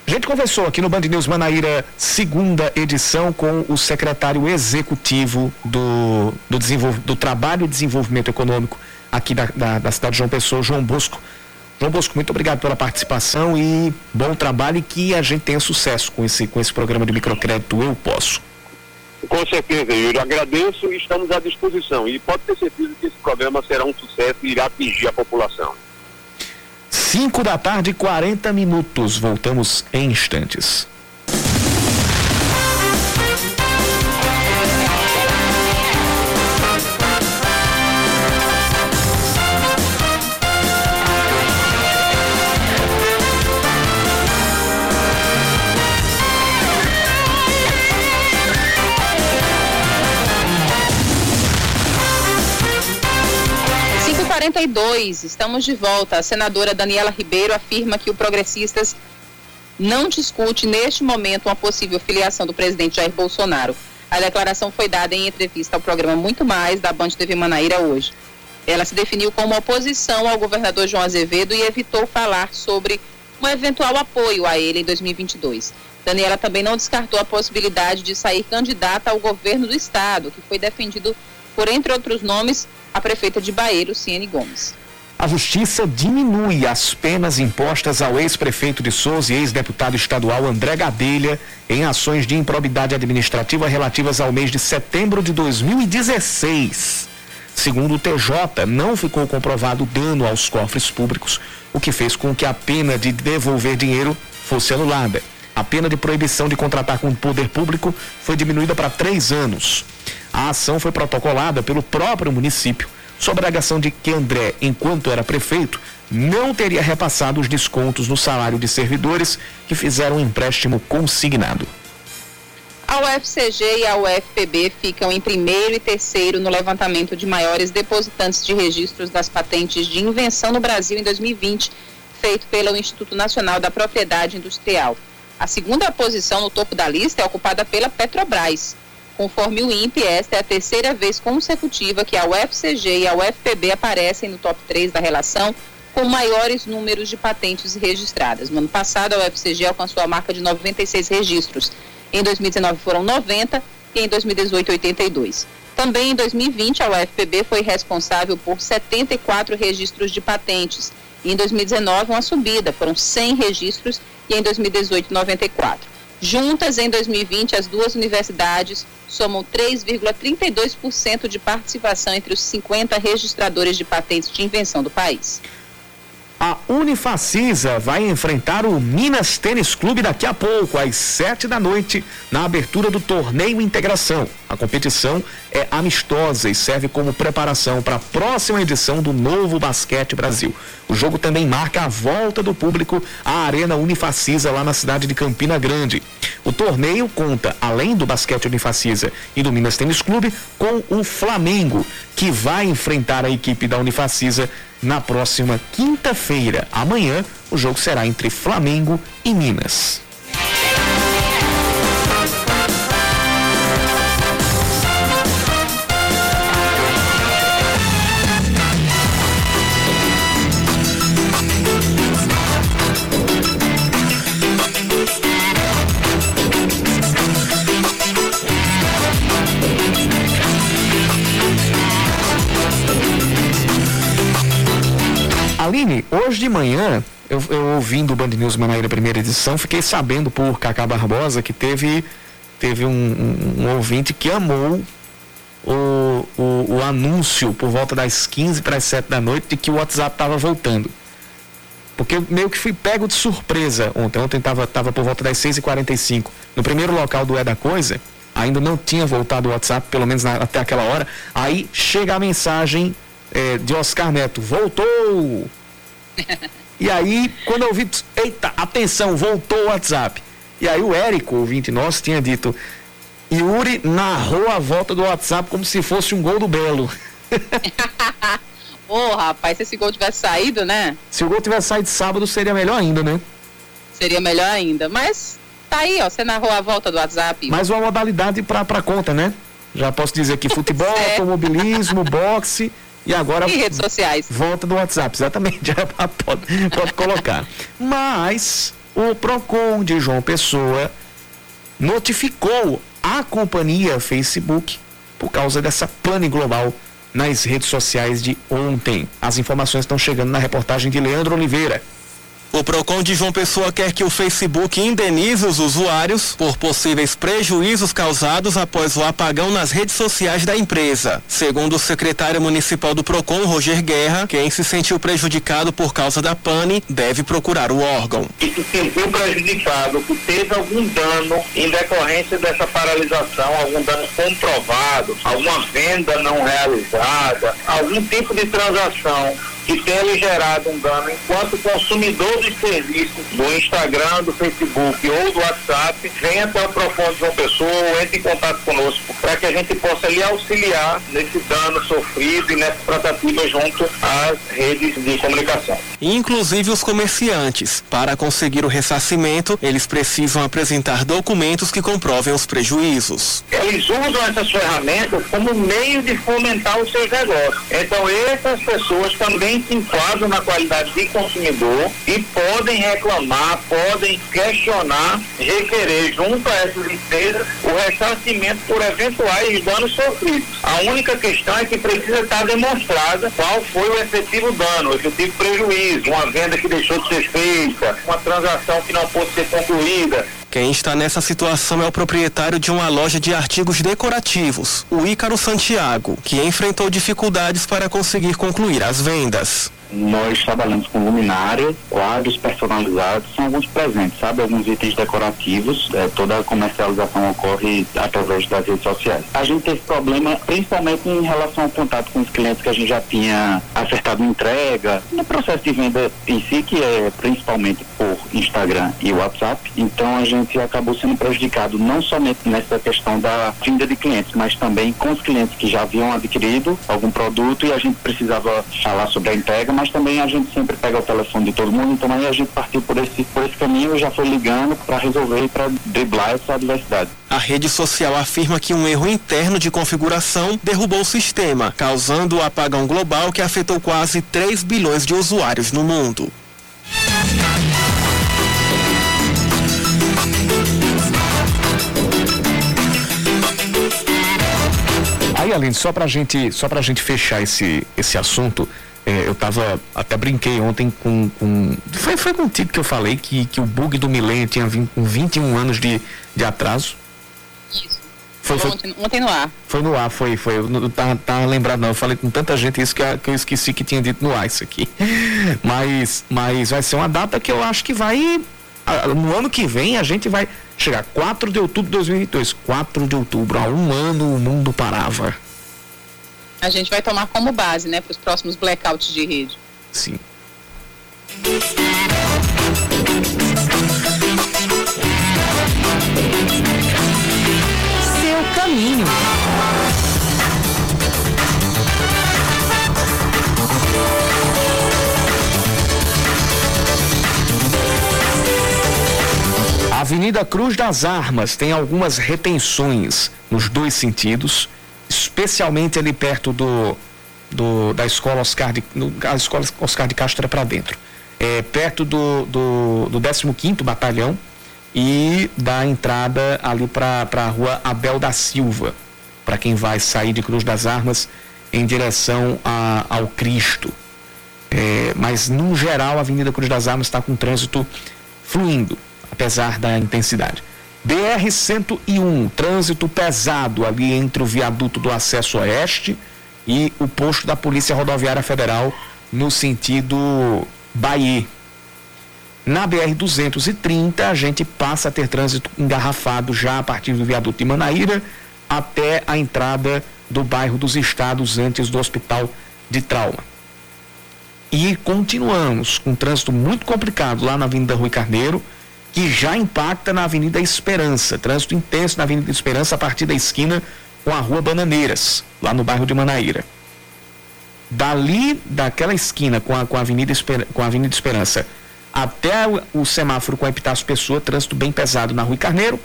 Speaker 2: A gente conversou aqui no Band News Manaíra, segunda edição, com o secretário executivo do, do, do Trabalho e Desenvolvimento Econômico aqui da, da, da cidade de João Pessoa, João Bosco. João Bosco, muito obrigado pela participação e bom trabalho e que a gente tenha sucesso com esse, com esse programa de microcrédito Eu Posso.
Speaker 9: Com certeza, Yuri. Agradeço e estamos à disposição. E pode ter certeza que esse programa será um sucesso e irá atingir a população.
Speaker 2: 5 da tarde, 40 minutos. Voltamos em instantes.
Speaker 3: 42, estamos de volta. A senadora Daniela Ribeiro afirma que o Progressistas não discute neste momento uma possível filiação do presidente Jair Bolsonaro. A declaração foi dada em entrevista ao programa Muito Mais da Band TV Manaíra hoje. Ela se definiu como oposição ao governador João Azevedo e evitou falar sobre um eventual apoio a ele em 2022. Daniela também não descartou a possibilidade de sair candidata ao governo do estado, que foi defendido por, entre outros nomes, a prefeita de Baeiro, Ciene Gomes.
Speaker 2: A Justiça diminui as penas impostas ao ex-prefeito de Souza e ex-deputado estadual André Gadelha em ações de improbidade administrativa relativas ao mês de setembro de 2016. Segundo o TJ, não ficou comprovado dano aos cofres públicos, o que fez com que a pena de devolver dinheiro fosse anulada. A pena de proibição de contratar com o poder público foi diminuída para três anos. A ação foi protocolada pelo próprio município sobre a alegação de que André, enquanto era prefeito, não teria repassado os descontos no salário de servidores que fizeram um empréstimo consignado.
Speaker 3: A UFCG e a UFPB ficam em primeiro e terceiro no levantamento de maiores depositantes de registros das patentes de invenção no Brasil em 2020, feito pelo Instituto Nacional da Propriedade Industrial. A segunda posição no topo da lista é ocupada pela Petrobras. Conforme o INPE, esta é a terceira vez consecutiva que a UFCG e a UFPB aparecem no top 3 da relação com maiores números de patentes registradas. No ano passado, a UFCG alcançou a marca de 96 registros. Em 2019 foram 90 e em 2018 82. Também em 2020 a UFPB foi responsável por 74 registros de patentes. E em 2019 uma subida, foram 100 registros e em 2018 94. Juntas, em 2020, as duas universidades somam 3,32% de participação entre os 50 registradores de patentes de invenção do país.
Speaker 2: A Unifacisa vai enfrentar o Minas Tênis Clube daqui a pouco, às sete da noite, na abertura do torneio Integração. A competição é amistosa e serve como preparação para a próxima edição do Novo Basquete Brasil. O jogo também marca a volta do público à Arena Unifacisa lá na cidade de Campina Grande. O torneio conta, além do basquete Unifacisa e do Minas Tênis Clube, com o Flamengo, que vai enfrentar a equipe da Unifacisa na próxima quinta-feira. Amanhã, o jogo será entre Flamengo e Minas. Hoje de manhã, eu, eu ouvindo o Band News Manaíra primeira edição, fiquei sabendo por Cacá Barbosa que teve, teve um, um, um ouvinte que amou o, o, o, anúncio por volta das 15 para as 7 da noite de que o WhatsApp estava voltando. Porque meio que fui pego de surpresa ontem. Ontem estava tava por volta das 6h45. No primeiro local do É da Coisa, ainda não tinha voltado o WhatsApp, pelo menos na, até aquela hora. Aí chega a mensagem é, de Oscar Neto, voltou! e aí, quando eu vi, eita, atenção, voltou o WhatsApp. E aí o Érico, ouvinte nosso, tinha dito, Yuri narrou a volta do WhatsApp como se fosse um gol do Belo.
Speaker 3: Ô, oh, rapaz, se esse gol tivesse saído, né?
Speaker 2: Se o gol tivesse saído sábado, seria melhor ainda, né?
Speaker 3: Seria melhor ainda. Mas tá aí, ó, você narrou a volta do WhatsApp.
Speaker 2: Mais uma modalidade pra, pra conta, né? Já posso dizer que futebol, automobilismo, boxe e agora.
Speaker 3: E redes sociais.
Speaker 2: Volta do WhatsApp, exatamente. pode, pode colocar. Mas o PROCON de João Pessoa notificou a companhia Facebook por causa dessa pane global nas redes sociais de ontem. As informações estão chegando na reportagem de Leandro Oliveira.
Speaker 10: O Procon de João Pessoa quer que o Facebook indenize os usuários por possíveis prejuízos causados após o apagão nas redes sociais da empresa. Segundo o secretário municipal do Procon, Roger Guerra, quem se sentiu prejudicado por causa da pane deve procurar o órgão.
Speaker 9: Que se sentiu prejudicado, que teve algum dano em decorrência dessa paralisação, algum dano comprovado, alguma venda não realizada, algum tipo de transação
Speaker 11: que tenha gerado um dano enquanto consumidor dos serviços do Instagram, do Facebook ou do WhatsApp, venha até o Profundo João Pessoa ou entre em contato conosco para que a gente possa lhe auxiliar nesse dano sofrido e nessa tratativa junto às redes de comunicação.
Speaker 10: Inclusive os comerciantes. Para conseguir o ressarcimento, eles precisam apresentar documentos que comprovem os prejuízos.
Speaker 11: Eles usam essas ferramentas como meio de fomentar os seus negócios. Então, essas pessoas também se enquadram na qualidade de consumidor e podem reclamar, podem questionar, requerer junto a essas empresas o ressarcimento por eventuais danos sofridos. A única questão é que precisa estar demonstrada qual foi o efetivo dano, o efetivo prejuízo, uma venda que deixou de ser feita, uma transação que não pôde ser concluída.
Speaker 10: Quem está nessa situação é o proprietário de uma loja de artigos decorativos, o Ícaro Santiago, que enfrentou dificuldades para conseguir concluir as vendas.
Speaker 12: Nós trabalhamos com luminária, quadros personalizados, são alguns presentes, sabe? Alguns itens decorativos. É, toda a comercialização ocorre através das redes sociais. A gente teve problema principalmente em relação ao contato com os clientes que a gente já tinha acertado entrega, no processo de venda em si, que é principalmente por Instagram e WhatsApp. Então a gente acabou sendo prejudicado não somente nessa questão da vinda de clientes, mas também com os clientes que já haviam adquirido algum produto e a gente precisava falar sobre a entrega, mas também a gente sempre pega o telefone de todo mundo, então aí a gente partiu por esse, por esse caminho e já foi ligando para resolver e para driblar essa adversidade.
Speaker 10: A rede social afirma que um erro interno de configuração derrubou o sistema, causando o apagão global que afetou quase 3 bilhões de usuários no mundo.
Speaker 2: Aí, Aline, só pra gente, só pra gente fechar esse, esse assunto, é, eu tava, até brinquei ontem com, com foi, foi contigo que eu falei que, que o bug do milênio tinha vindo com 21 anos de, de atraso.
Speaker 3: Isso. Foi, foi, ontem, ontem no ar.
Speaker 2: Foi no ar, foi, foi. Eu não tá, tá lembrado não. Eu falei com tanta gente isso que, que eu esqueci que tinha dito no ar isso aqui. Mas, mas vai ser uma data que eu acho que vai. No ano que vem a gente vai chegar 4 de outubro de 2022. 4 de outubro, há um ano o mundo parava.
Speaker 3: A gente vai tomar como base, né, para os próximos blackouts de rede.
Speaker 2: Sim.
Speaker 1: Seu caminho.
Speaker 2: A Avenida Cruz das Armas tem algumas retenções nos dois sentidos, especialmente ali perto do, do da escola Oscar de, no, a escola Oscar de Castro para dentro, é, perto do, do, do 15º Batalhão e da entrada ali para a rua Abel da Silva, para quem vai sair de Cruz das Armas em direção a, ao Cristo. É, mas, no geral, a Avenida Cruz das Armas está com trânsito fluindo, apesar da intensidade. BR-101, trânsito pesado ali entre o viaduto do acesso oeste e o posto da Polícia Rodoviária Federal no sentido Bahia. Na BR-230, a gente passa a ter trânsito engarrafado já a partir do viaduto de Manaíra até a entrada do bairro dos Estados antes do Hospital de Trauma. E continuamos com trânsito muito complicado lá na Avenida Rui Carneiro, que já impacta na Avenida Esperança. Trânsito intenso na Avenida Esperança a partir da esquina com a Rua Bananeiras, lá no bairro de Manaíra. Dali, daquela esquina com a, com a, Avenida, Esper, com a Avenida Esperança até o, semáforo com a Epitácio Pessoa, trânsito bem pesado na Rui Carneiro.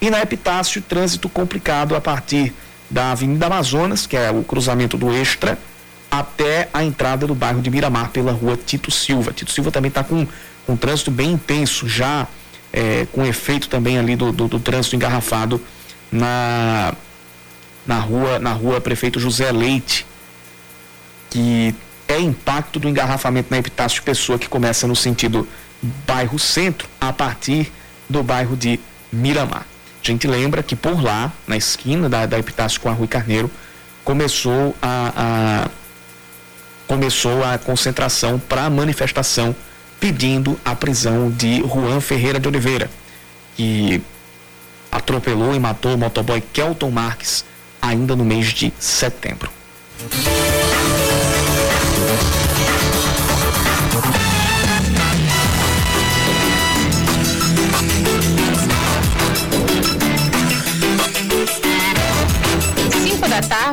Speaker 2: E na Epitácio, trânsito complicado a partir da Avenida Amazonas, que é o cruzamento do Extra, até a entrada do bairro de Miramar pela rua Tito Silva. Tito Silva também está com um trânsito bem intenso, já é, com efeito também ali do, do, do, trânsito engarrafado na, na, rua, na rua Prefeito José Leite, que é impacto do engarrafamento na Epitácio Pessoa, que começa no sentido bairro centro, a partir do bairro de Miramar. A gente lembra que por lá, na esquina da, da Epitácio com a Rui Carneiro, começou a, a começou a concentração para a manifestação pedindo a prisão de Juan Ferreira de Oliveira, que atropelou e matou o motoboy Kelton Marques ainda no mês de setembro.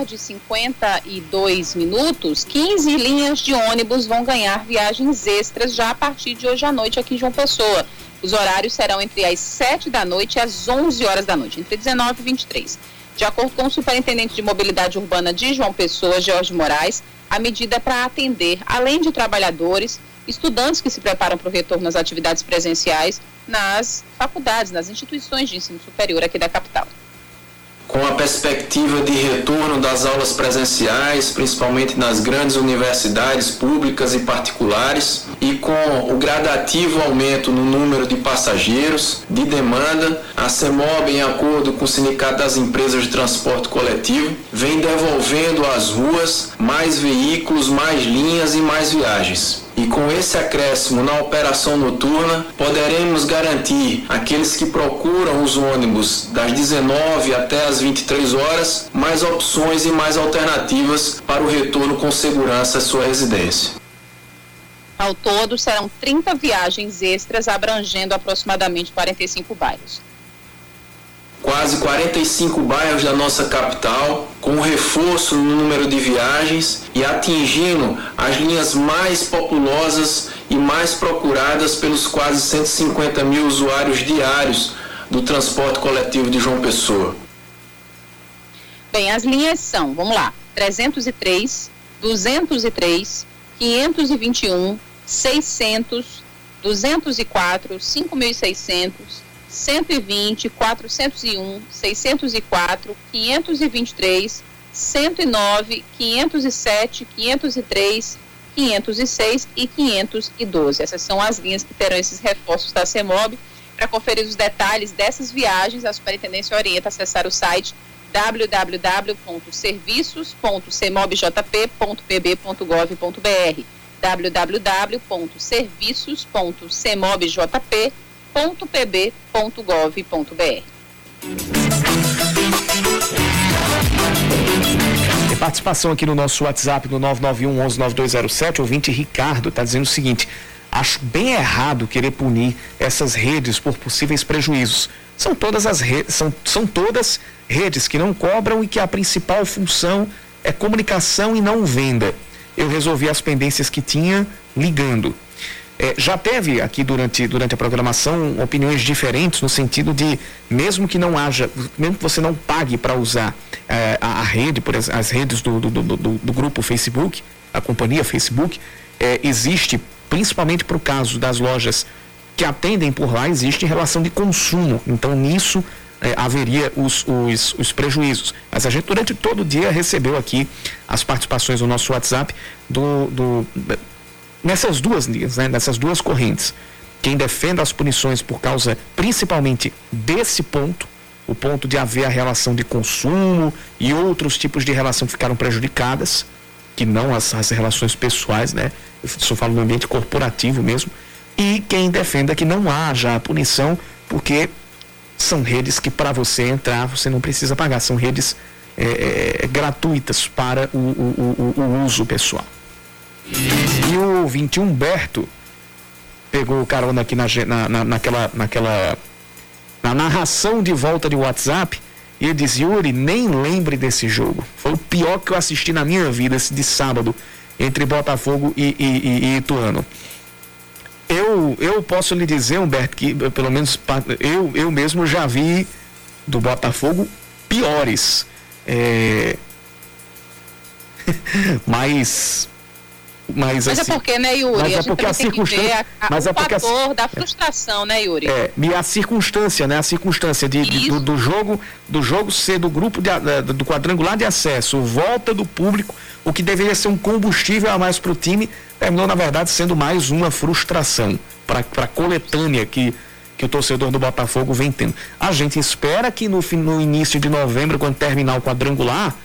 Speaker 3: Tarde, 52 minutos, 15 linhas de ônibus vão ganhar viagens extras já a partir de hoje à noite aqui em João Pessoa. Os horários serão entre as 7 da noite e as 11 horas da noite, entre 19 e 23. De acordo com o superintendente de mobilidade urbana de João Pessoa, Jorge Moraes, a medida é para atender, além de trabalhadores, estudantes que se preparam para o retorno às atividades presenciais nas faculdades, nas instituições de ensino superior aqui da capital
Speaker 13: com a perspectiva de retorno das aulas presenciais, principalmente nas grandes universidades públicas e particulares, e com o gradativo aumento no número de passageiros, de demanda, a CEMOB, em acordo com o Sindicato das Empresas de Transporte Coletivo, vem devolvendo às ruas mais veículos, mais linhas e mais viagens. E com esse acréscimo na operação noturna, poderemos garantir aqueles que procuram os ônibus das 19 até as 23 horas mais opções e mais alternativas para o retorno com segurança à sua residência.
Speaker 3: Ao todo, serão 30 viagens extras abrangendo aproximadamente 45 bairros
Speaker 13: quase 45 bairros da nossa capital, com reforço no número de viagens e atingindo as linhas mais populosas e mais procuradas pelos quase 150 mil usuários diários do transporte coletivo de João Pessoa.
Speaker 3: Bem, as linhas são, vamos lá, 303, 203, 521, 600, 204, 5.600, 120, 401, 604, 523, 109, 507, 503, 506 e 512. Essas são as linhas que terão esses reforços da CEMOB. Para conferir os detalhes dessas viagens, a Superintendência orienta a acessar o site www.serviços.cemobjp.pb.gov.br www.serviços.cemobjp.pb.gov.br www.pb.gov.br.
Speaker 2: Tem participação aqui no nosso WhatsApp no 991 11 9207. O ouvinte Ricardo está dizendo o seguinte: acho bem errado querer punir essas redes por possíveis prejuízos. São todas as redes, são, são todas redes que não cobram e que a principal função é comunicação e não venda. Eu resolvi as pendências que tinha ligando. É, já teve aqui durante, durante a programação opiniões diferentes no sentido de, mesmo que não haja, mesmo que você não pague para usar é, a, a, rede, por as, as redes do, do, do, do, grupo Facebook, a companhia Facebook, é, existe, principalmente para o caso das lojas que atendem por lá, existe relação de consumo. Então, nisso é, haveria os, os, os, prejuízos. Mas a gente, durante todo o dia, recebeu aqui as participações no nosso WhatsApp do, do nessas duas linhas, né, nessas duas correntes. Quem defende as punições por causa principalmente desse ponto, o ponto de haver a relação de consumo e outros tipos de relação que ficaram prejudicadas, que não as, as relações pessoais, né? Eu só falo no ambiente corporativo mesmo. E quem defenda que não haja a punição, porque são redes que para você entrar você não precisa pagar, são redes é, é, gratuitas para o, o, o, o uso pessoal. E o 21 Humberto pegou carona aqui na, na, naquela, naquela na narração de volta de WhatsApp e ele diz, Yuri, nem lembre desse jogo. Foi o pior que eu assisti na minha vida, esse de sábado, entre Botafogo e, e, e, e Ituano. Eu, eu posso lhe dizer, Humberto, que pelo menos eu, eu mesmo já vi do Botafogo piores. É... mas mas,
Speaker 3: mas é
Speaker 2: assim,
Speaker 3: é porque, né, Yuri?
Speaker 2: Mas é porque a circunstância. Mas
Speaker 3: o
Speaker 2: é porque
Speaker 3: fator
Speaker 2: a,
Speaker 3: da frustração, né, Yuri?
Speaker 2: É, e a circunstância, né? A circunstância de, de do, do, jogo, do jogo ser do grupo de, do quadrangular de acesso, volta do público, o que deveria ser um combustível a mais para o time, terminou, na verdade, sendo mais uma frustração para a coletânea que, que o torcedor do Botafogo vem tendo. A gente espera que no, no início de novembro, quando terminar o quadrangular,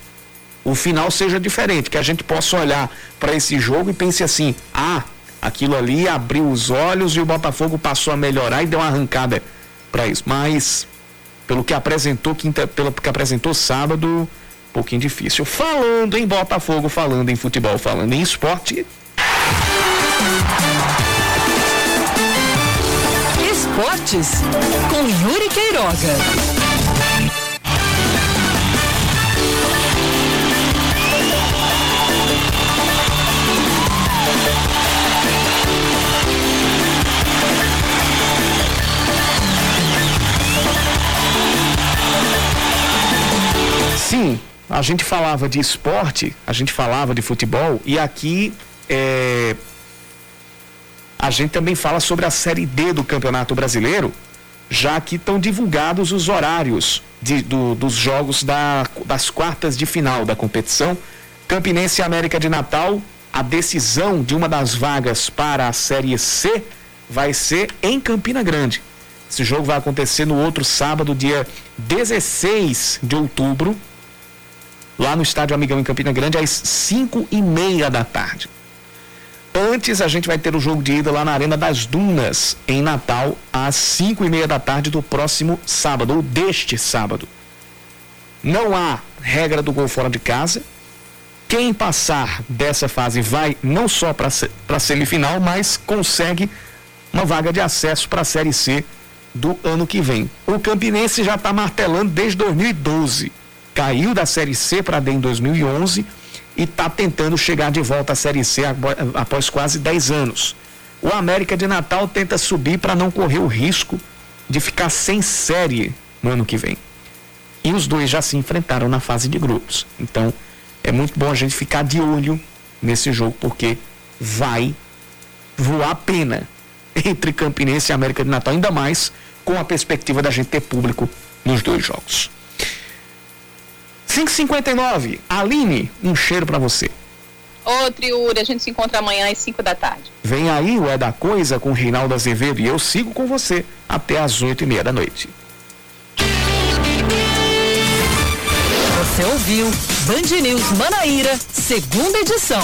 Speaker 2: o final seja diferente, que a gente possa olhar para esse jogo e pense assim: ah, aquilo ali abriu os olhos e o Botafogo passou a melhorar e deu uma arrancada para isso. Mas pelo que apresentou quinta, pelo que apresentou sábado, um pouquinho difícil. Falando em Botafogo, falando em futebol, falando em esporte.
Speaker 1: Esportes com Yuri Queiroga.
Speaker 2: Tim, a gente falava de esporte, a gente falava de futebol e aqui é, a gente também fala sobre a Série D do Campeonato Brasileiro, já que estão divulgados os horários de, do, dos jogos da, das quartas de final da competição. Campinense e América de Natal, a decisão de uma das vagas para a Série C vai ser em Campina Grande. Esse jogo vai acontecer no outro sábado, dia 16 de outubro, lá no Estádio Amigão em Campina Grande, às 5 e meia da tarde. Antes, a gente vai ter o jogo de ida lá na Arena das Dunas, em Natal, às 5 e meia da tarde do próximo sábado, ou deste sábado. Não há regra do gol fora de casa. Quem passar dessa fase vai não só para a semifinal, mas consegue uma vaga de acesso para a Série C do ano que vem. O Campinense já está martelando desde 2012. Caiu da Série C para D em 2011 e está tentando chegar de volta à Série C após quase 10 anos. O América de Natal tenta subir para não correr o risco de ficar sem série no ano que vem. E os dois já se enfrentaram na fase de grupos. Então, é muito bom a gente ficar de olho nesse jogo, porque vai voar a pena entre Campinense e América de Natal, ainda mais com a perspectiva da gente ter público nos dois jogos. 559. Aline, um cheiro para você.
Speaker 3: Outro, Yuri, a gente se encontra amanhã às 5 da tarde.
Speaker 2: Vem aí o É da Coisa com Reinaldo Azevedo e eu sigo com você até às 8 e meia da noite.
Speaker 1: Você ouviu Band News Manaíra, segunda edição.